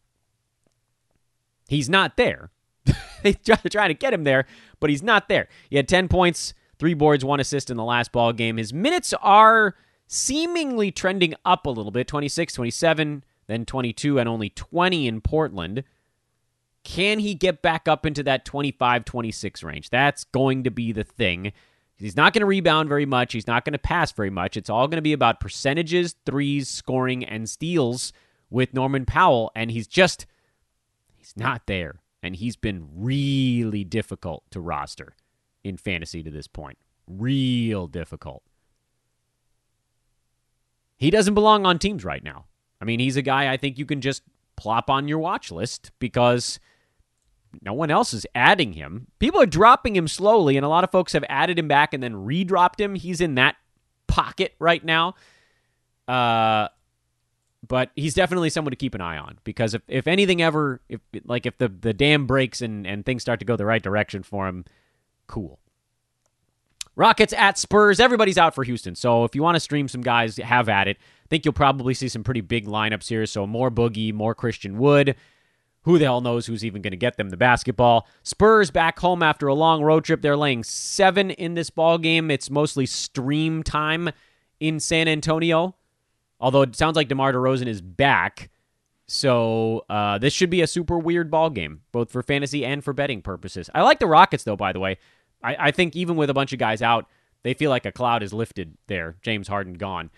[SPEAKER 2] He's not there. they're trying to get him there, but he's not there. He had 10 points three boards, one assist in the last ball game. His minutes are seemingly trending up a little bit 26, 27, then 22, and only 20 in Portland. Can he get back up into that 25 26 range? That's going to be the thing. He's not going to rebound very much. He's not going to pass very much. It's all going to be about percentages, threes, scoring, and steals with Norman Powell. And he's just, he's not there. And he's been really difficult to roster in fantasy to this point. Real difficult. He doesn't belong on teams right now. I mean, he's a guy I think you can just plop on your watch list because no one else is adding him. People are dropping him slowly, and a lot of folks have added him back and then redropped him. He's in that pocket right now. Uh, but he's definitely someone to keep an eye on because if, if anything ever, if like if the, the dam breaks and, and things start to go the right direction for him, cool. Rockets at Spurs. Everybody's out for Houston. So if you want to stream some guys, have at it. I think you'll probably see some pretty big lineups here. So more Boogie, more Christian Wood. Who the hell knows who's even going to get them the basketball? Spurs back home after a long road trip. They're laying seven in this ball game. It's mostly stream time in San Antonio. Although it sounds like DeMar DeRozan is back. So uh, this should be a super weird ball game, both for fantasy and for betting purposes. I like the Rockets, though, by the way. I, I think even with a bunch of guys out, they feel like a cloud is lifted there. James Harden gone.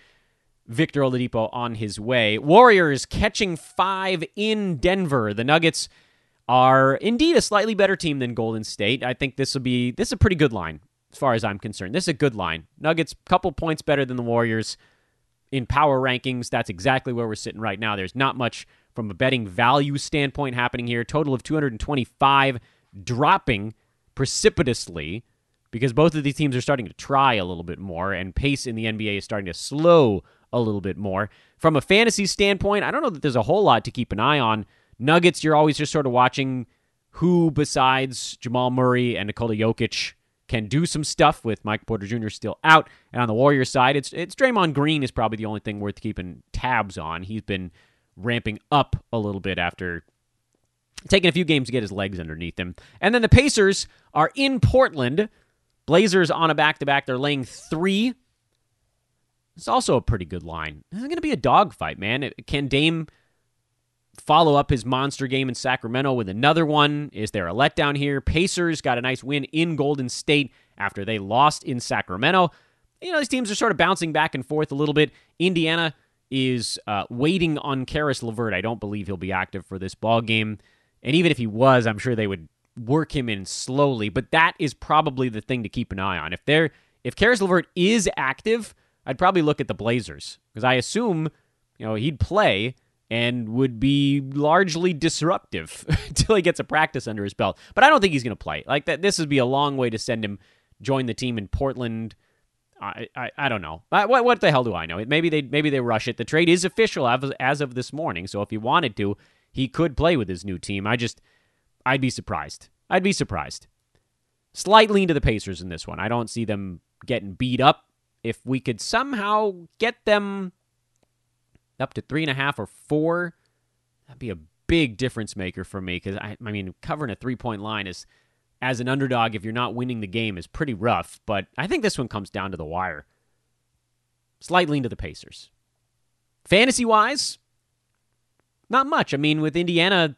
[SPEAKER 2] Victor Oladipo on his way. Warriors catching five in Denver. The Nuggets are indeed a slightly better team than Golden State. I think this will be this is a pretty good line as far as I'm concerned. This is a good line. Nuggets couple points better than the Warriors in power rankings. That's exactly where we're sitting right now. There's not much from a betting value standpoint happening here. Total of 225 dropping precipitously because both of these teams are starting to try a little bit more and pace in the NBA is starting to slow a little bit more. From a fantasy standpoint, I don't know that there's a whole lot to keep an eye on. Nuggets, you're always just sort of watching who besides Jamal Murray and Nikola Jokic can do some stuff with Mike Porter Jr. still out. And on the Warriors side, it's it's Draymond Green is probably the only thing worth keeping tabs on. He's been ramping up a little bit after taking a few games to get his legs underneath him. And then the Pacers are in Portland. Blazers on a back to back. They're laying three it's also a pretty good line. This is going to be a dogfight, man. Can Dame follow up his monster game in Sacramento with another one? Is there a letdown here? Pacers got a nice win in Golden State after they lost in Sacramento. You know, these teams are sort of bouncing back and forth a little bit. Indiana is uh, waiting on Caris LeVert. I don't believe he'll be active for this ball game. And even if he was, I'm sure they would work him in slowly. But that is probably the thing to keep an eye on. If they're if Caris LeVert is active, I'd probably look at the Blazers because I assume you know he'd play and would be largely disruptive until he gets a practice under his belt. But I don't think he's going to play. Like that, this would be a long way to send him join the team in Portland. I, I, I don't know. What what the hell do I know? Maybe they maybe they rush it. The trade is official as, as of this morning. So if he wanted to, he could play with his new team. I just I'd be surprised. I'd be surprised. Slight lean to the Pacers in this one. I don't see them getting beat up if we could somehow get them up to three and a half or four, that'd be a big difference maker for me. Because I, I mean, covering a three point line is, as an underdog, if you're not winning the game, is pretty rough. But I think this one comes down to the wire. Slightly into the Pacers. Fantasy wise, not much. I mean, with Indiana,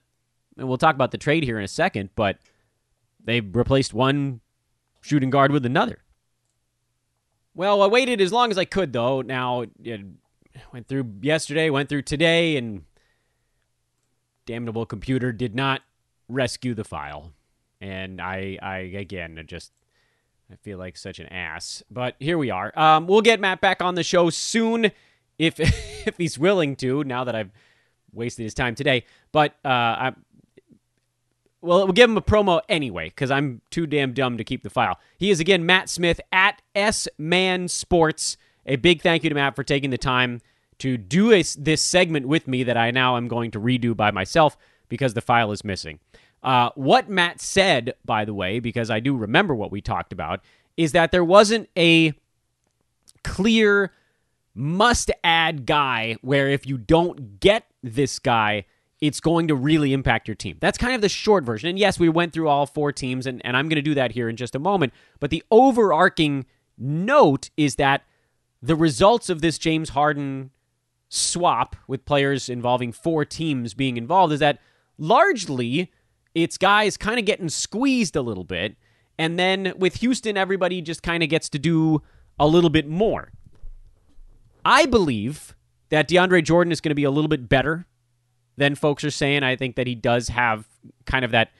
[SPEAKER 2] and we'll talk about the trade here in a second, but they replaced one shooting guard with another. Well, I waited as long as I could, though. Now, went through yesterday, went through today, and damnable computer did not rescue the file. And I, I again, just I feel like such an ass. But here we are. Um, we'll get Matt back on the show soon, if if he's willing to. Now that I've wasted his time today, but uh, I well, we'll give him a promo anyway because I'm too damn dumb to keep the file. He is again Matt Smith at S Man Sports. A big thank you to Matt for taking the time to do a, this segment with me that I now am going to redo by myself because the file is missing. Uh, what Matt said, by the way, because I do remember what we talked about, is that there wasn't a clear must add guy where if you don't get this guy, it's going to really impact your team. That's kind of the short version. And yes, we went through all four teams, and, and I'm going to do that here in just a moment. But the overarching note is that the results of this James Harden swap with players involving four teams being involved is that largely it's guys kind of getting squeezed a little bit. And then with Houston, everybody just kind of gets to do a little bit more. I believe that DeAndre Jordan is going to be a little bit better than folks are saying. I think that he does have kind of that.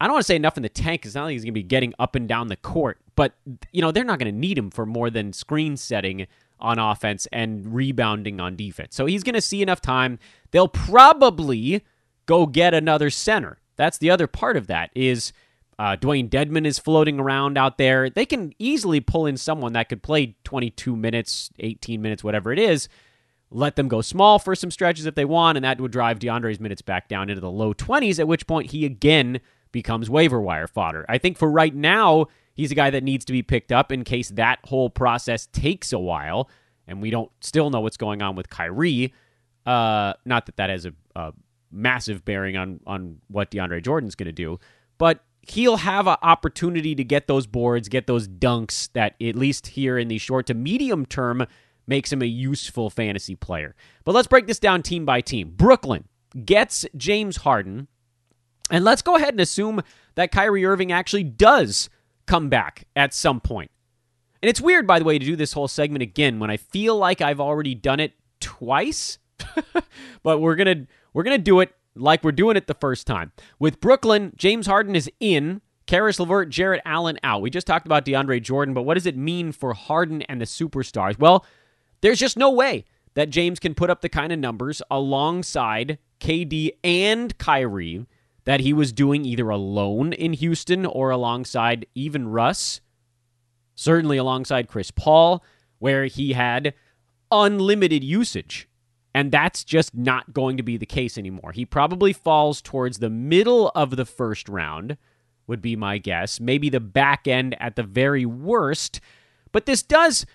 [SPEAKER 2] I don't want to say enough in the tank because not like he's going to be getting up and down the court, but you know they're not going to need him for more than screen setting on offense and rebounding on defense. So he's going to see enough time. They'll probably go get another center. That's the other part of that is uh, Dewayne Dedmon is floating around out there. They can easily pull in someone that could play 22 minutes, 18 minutes, whatever it is let them go small for some stretches if they want, and that would drive DeAndre's minutes back down into the low 20s, at which point he again becomes waiver wire fodder. I think for right now, he's a guy that needs to be picked up in case that whole process takes a while, and we don't still know what's going on with Kyrie. Uh, not that that has a, a massive bearing on on what DeAndre Jordan's going to do, but he'll have an opportunity to get those boards, get those dunks that at least here in the short to medium term makes him a useful fantasy player. But let's break this down team by team. Brooklyn gets James Harden, and let's go ahead and assume that Kyrie Irving actually does come back at some point. And it's weird, by the way, to do this whole segment again when I feel like I've already done it twice. but we're gonna we're gonna do it like we're doing it the first time. With Brooklyn, James Harden is in. Caris LeVert, Jarrett Allen out. We just talked about DeAndre Jordan, but what does it mean for Harden and the superstars? Well, there's just no way that James can put up the kind of numbers alongside KD and Kyrie that he was doing either alone in Houston or alongside even Russ, certainly alongside Chris Paul, where he had unlimited usage. And that's just not going to be the case anymore. He probably falls towards the middle of the first round, would be my guess. Maybe the back end at the very worst. But this does.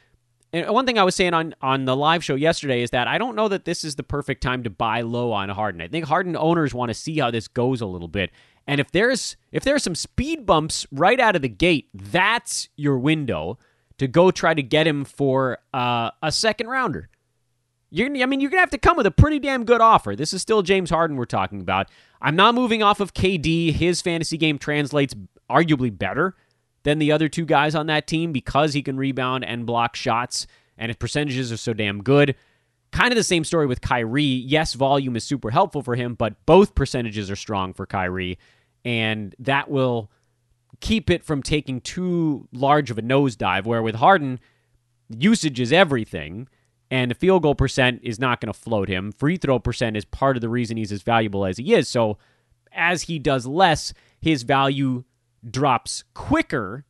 [SPEAKER 2] And one thing I was saying on, on the live show yesterday is that I don't know that this is the perfect time to buy low on Harden. I think Harden owners want to see how this goes a little bit. And if there's if there's some speed bumps right out of the gate, that's your window to go try to get him for uh, a second rounder. You're, I mean, you're to have to come with a pretty damn good offer. This is still James Harden we're talking about. I'm not moving off of KD. His fantasy game translates arguably better than the other two guys on that team because he can rebound and block shots, and his percentages are so damn good. Kind of the same story with Kyrie. Yes, volume is super helpful for him, but both percentages are strong for Kyrie, and that will keep it from taking too large of a nosedive. Where with Harden, usage is everything and the field goal percent is not going to float him. Free throw percent is part of the reason he's as valuable as he is. So as he does less, his value drops quicker.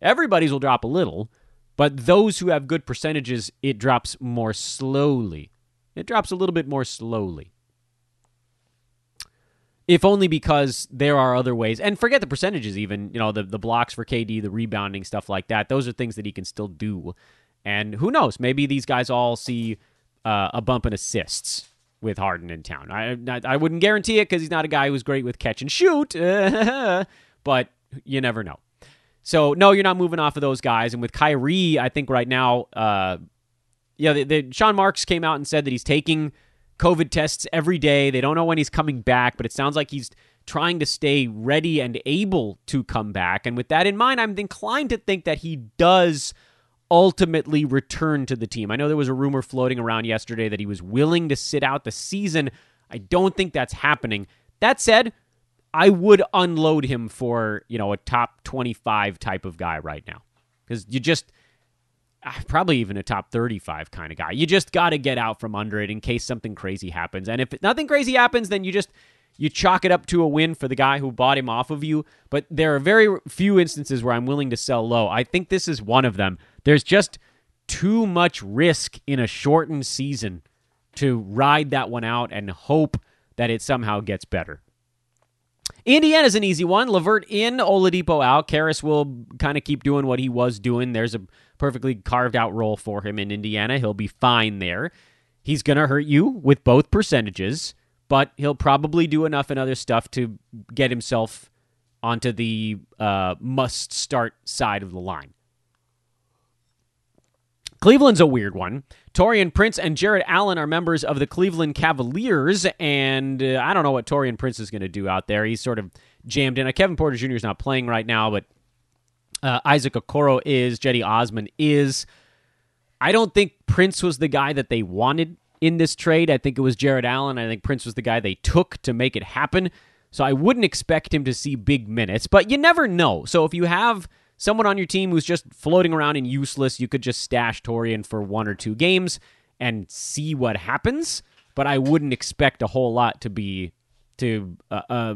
[SPEAKER 2] Everybody's will drop a little, but those who have good percentages, it drops more slowly. It drops a little bit more slowly. If only because there are other ways. And forget the percentages, even, you know, the, the blocks for KD, the rebounding, stuff like that. Those are things that he can still do and who knows? Maybe these guys all see uh, a bump in assists with Harden in town. I I wouldn't guarantee it because he's not a guy who's great with catch and shoot, but you never know. So no, you're not moving off of those guys. And with Kyrie, I think right now, uh, yeah, the, the, Sean Marks came out and said that he's taking COVID tests every day. They don't know when he's coming back, but it sounds like he's trying to stay ready and able to come back. And with that in mind, I'm inclined to think that he does ultimately return to the team. I know there was a rumor floating around yesterday that he was willing to sit out the season. I don't think that's happening. That said, I would unload him for, you know, a top 25 type of guy right now. Cuz you just ah, probably even a top 35 kind of guy. You just got to get out from under it in case something crazy happens. And if nothing crazy happens, then you just you chalk it up to a win for the guy who bought him off of you. But there are very few instances where I'm willing to sell low. I think this is one of them. There's just too much risk in a shortened season to ride that one out and hope that it somehow gets better. Indiana's an easy one. LeVert in, Oladipo out. Caris will kind of keep doing what he was doing. There's a perfectly carved out role for him in Indiana. He'll be fine there. He's going to hurt you with both percentages but he'll probably do enough and other stuff to get himself onto the uh, must start side of the line. Cleveland's a weird one. Taurean Prince and Jarrett Allen are members of the Cleveland Cavaliers, and uh, I don't know what Taurean Prince is going to do out there. He's sort of jammed in. Uh, Kevin Porter Jr. is not playing right now, but uh, Isaac Okoro is. Cedi Osman is. I don't think Prince was the guy that they wanted in this trade. I think it was Jarrett Allen. I think Prince was the guy they took to make it happen. So I wouldn't expect him to see big minutes, but you never know. So if you have someone on your team who's just floating around and useless, you could just stash Taurean for one or two games and see what happens. But I wouldn't expect a whole lot to be to uh, uh,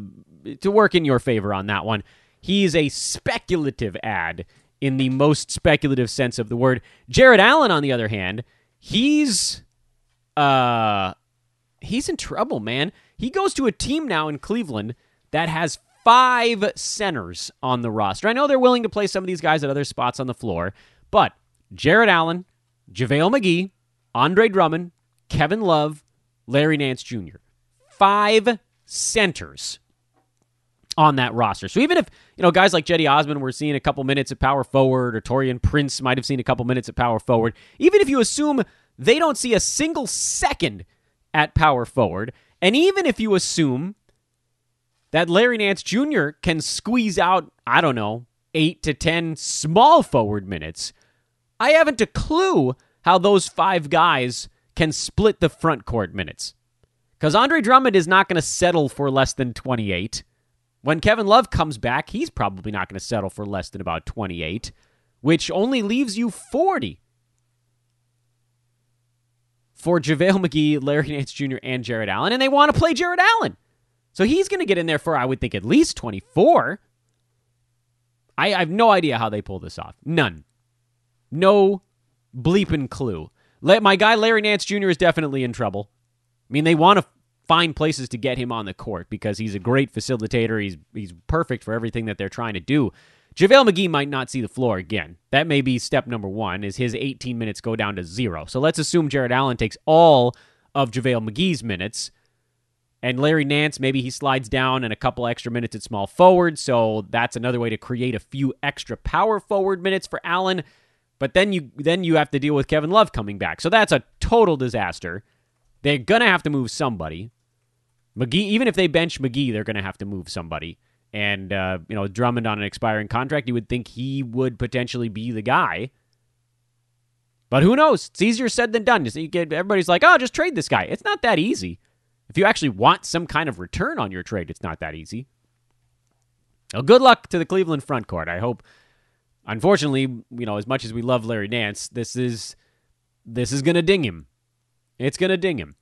[SPEAKER 2] to work in your favor on that one. He's a speculative ad in the most speculative sense of the word. Jarrett Allen, on the other hand, he's uh he's in trouble, man. He goes to a team now in Cleveland that has five centers on the roster. I know they're willing to play some of these guys at other spots on the floor, but Jarrett Allen, JaVale McGee, Andre Drummond, Kevin Love, Larry Nance Jr. Five centers on that roster. So even if, you know, guys like Cedi Osman were seeing a couple minutes at power forward or Taurean Prince might have seen a couple minutes at power forward, even if you assume they don't see a single second at power forward, and even if you assume that Larry Nance Jr. can squeeze out, I don't know, 8 to 10 small forward minutes, I haven't a clue how those five guys can split the front court minutes. Because Andre Drummond is not going to settle for less than 28. When Kevin Love comes back, he's probably not going to settle for less than about 28, which only leaves you 40 for JaVale McGee, Larry Nance Jr., and Jarrett Allen, and they want to play Jarrett Allen. So he's going to get in there for, I would think, at least 24. I, I have no idea how they pull this off. None. No bleeping clue. Let, My guy Larry Nance Jr. is definitely in trouble. I mean, they want to find places to get him on the court because he's a great facilitator. He's he's perfect for everything that they're trying to do. JaVale McGee might not see the floor again. That may be step number one, is his 18 minutes go down to zero. So let's assume Jarrett Allen takes all of JaVale McGee's minutes. And Larry Nance, maybe he slides down and a couple extra minutes at small forward. So that's another way to create a few extra power forward minutes for Allen. But then you then you have to deal with Kevin Love coming back. So that's a total disaster. They're gonna have to move somebody. McGee, even if they bench McGee, they're gonna have to move somebody. And uh, you know, Drummond on an expiring contract, you would think he would potentially be the guy. But who knows? It's easier said than done. Everybody's like, "Oh, just trade this guy." It's not that easy. If you actually want some kind of return on your trade, it's not that easy. Well, good luck to the Cleveland front court. I hope unfortunately, you know, as much as we love Larry Nance, this is this is going to ding him. It's going to ding him.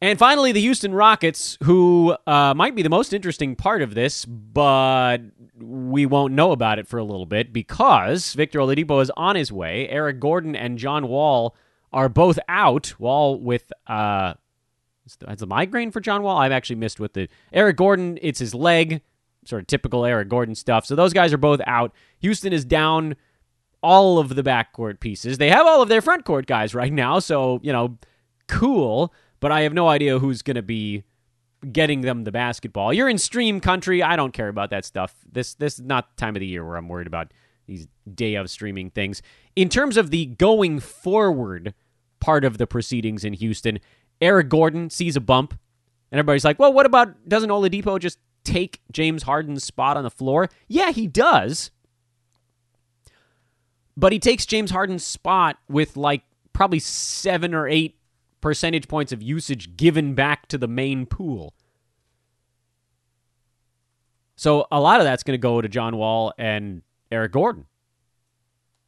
[SPEAKER 2] And finally, the Houston Rockets, who uh, might be the most interesting part of this, but we won't know about it for a little bit because Victor Oladipo is on his way. Eric Gordon and John Wall are both out. Wall with uh, has a migraine for John Wall. I've actually missed with the Eric Gordon. It's his leg sort of typical Eric Gordon stuff. So those guys are both out. Houston is down all of the backcourt pieces. They have all of their front court guys right now, so, you know, cool, but I have no idea who's going to be getting them the basketball. You're in stream country. I don't care about that stuff. This this is not time of the year where I'm worried about these day of streaming things. In terms of the going forward part of the proceedings in Houston, Eric Gordon sees a bump and everybody's like, "Well, what about doesn't Oladipo just take James Harden's spot on the floor? Yeah, he does. But he takes James Harden's spot with like probably seven or eight percentage points of usage given back to the main pool. So a lot of that's going to go to John Wall and Eric Gordon.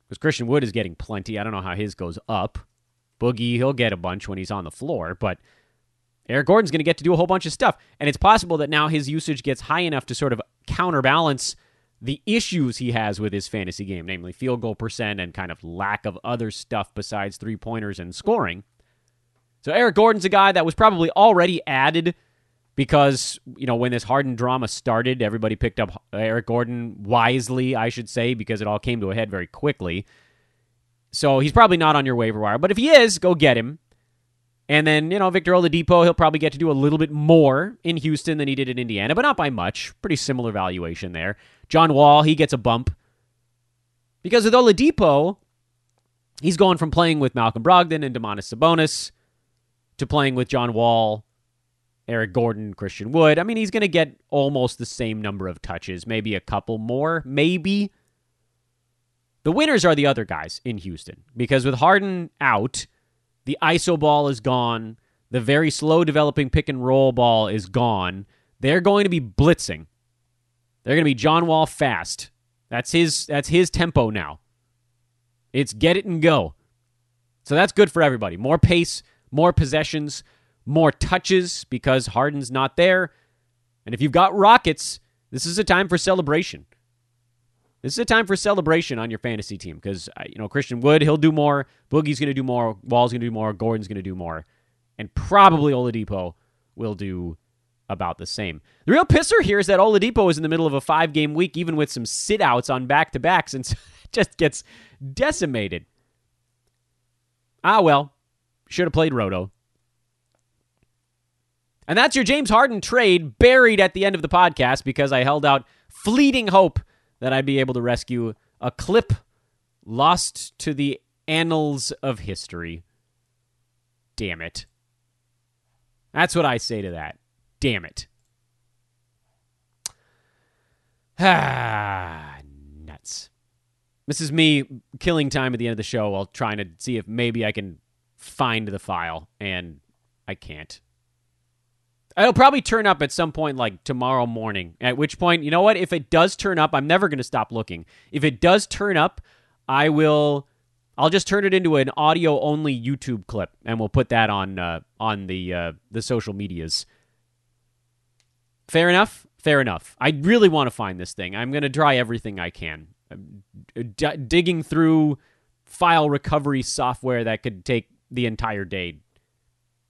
[SPEAKER 2] Because Christian Wood is getting plenty. I don't know how his goes up. Boogie, he'll get a bunch when he's on the floor, but Eric Gordon's going to get to do a whole bunch of stuff. And it's possible that now his usage gets high enough to sort of counterbalance the issues he has with his fantasy game, namely field goal percent and kind of lack of other stuff besides three pointers and scoring. So Eric Gordon's a guy that was probably already added because, you know, when this Harden drama started, everybody picked up Eric Gordon wisely, I should say, because it all came to a head very quickly. So he's probably not on your waiver wire. But if he is, go get him. And then, you know, Victor Oladipo, he'll probably get to do a little bit more in Houston than he did in Indiana, but not by much. Pretty similar valuation there. John Wall, he gets a bump. Because with Oladipo, he's going from playing with Malcolm Brogdon and Domantas Sabonis to playing with John Wall, Eric Gordon, Christian Wood. I mean, he's going to get almost the same number of touches, maybe a couple more, maybe. The winners are the other guys in Houston because with Harden out, the ISO ball is gone. The very slow developing pick and roll ball is gone. They're going to be blitzing. They're going to be John Wall fast. That's his that's his tempo now. It's get it and go. So that's good for everybody. More pace, more possessions, more touches because Harden's not there. And if you've got Rockets, this is a time for celebration. This is a time for celebration on your fantasy team because uh, you know Christian Wood he'll do more, Boogie's going to do more, Wall's going to do more, Gordon's going to do more, and probably Oladipo will do about the same. The real pisser here is that Oladipo is in the middle of a five game week, even with some sit outs on back to backs, and just gets decimated. Ah, well, should have played Roto. And that's your James Harden trade buried at the end of the podcast because I held out fleeting hope that I'd be able to rescue a clip lost to the annals of history. Damn it. That's what I say to that. Damn it. Ah, nuts. This is me killing time at the end of the show while trying to see if maybe I can find the file, and I can't. It'll probably turn up at some point like tomorrow morning. At which point, you know what? If it does turn up, I'm never going to stop looking. If it does turn up, I will I'll just turn it into an audio only YouTube clip and we'll put that on uh, on the uh, the social medias. Fair enough. Fair enough. I really want to find this thing. I'm going to try everything I can. D- digging through file recovery software that could take the entire day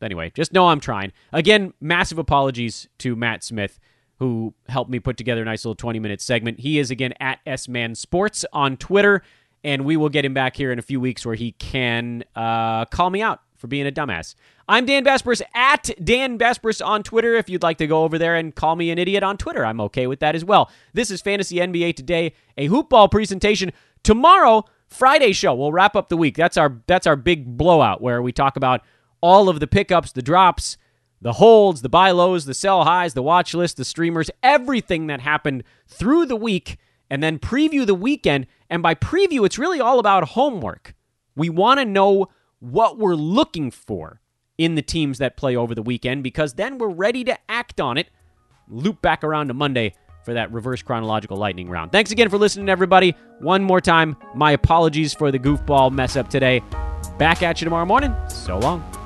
[SPEAKER 2] anyway, just know I'm trying. Again, massive apologies to Matt Smith, who helped me put together a nice little 20 minute segment. He is again at S Man Sports on Twitter, and we will get him back here in a few weeks where he can uh, call me out for being a dumbass. I'm Dan Besbris at Dan Besbris on Twitter. If you'd like to go over there and call me an idiot on Twitter, I'm okay with that as well. This is Fantasy NBA Today, a hoopball presentation. Tomorrow, Friday show, we'll wrap up the week. That's our that's our big blowout where we talk about all of the pickups, the drops, the holds, the buy lows, the sell highs, the watch list, the streamers, everything that happened through the week, and then preview the weekend. And by preview, it's really all about homework. We want to know what we're looking for in the teams that play over the weekend because then we're ready to act on it. Loop back around to Monday for that reverse chronological lightning round. Thanks again for listening, everybody. One more time, my apologies for the goofball mess up today. Back at you tomorrow morning. So long.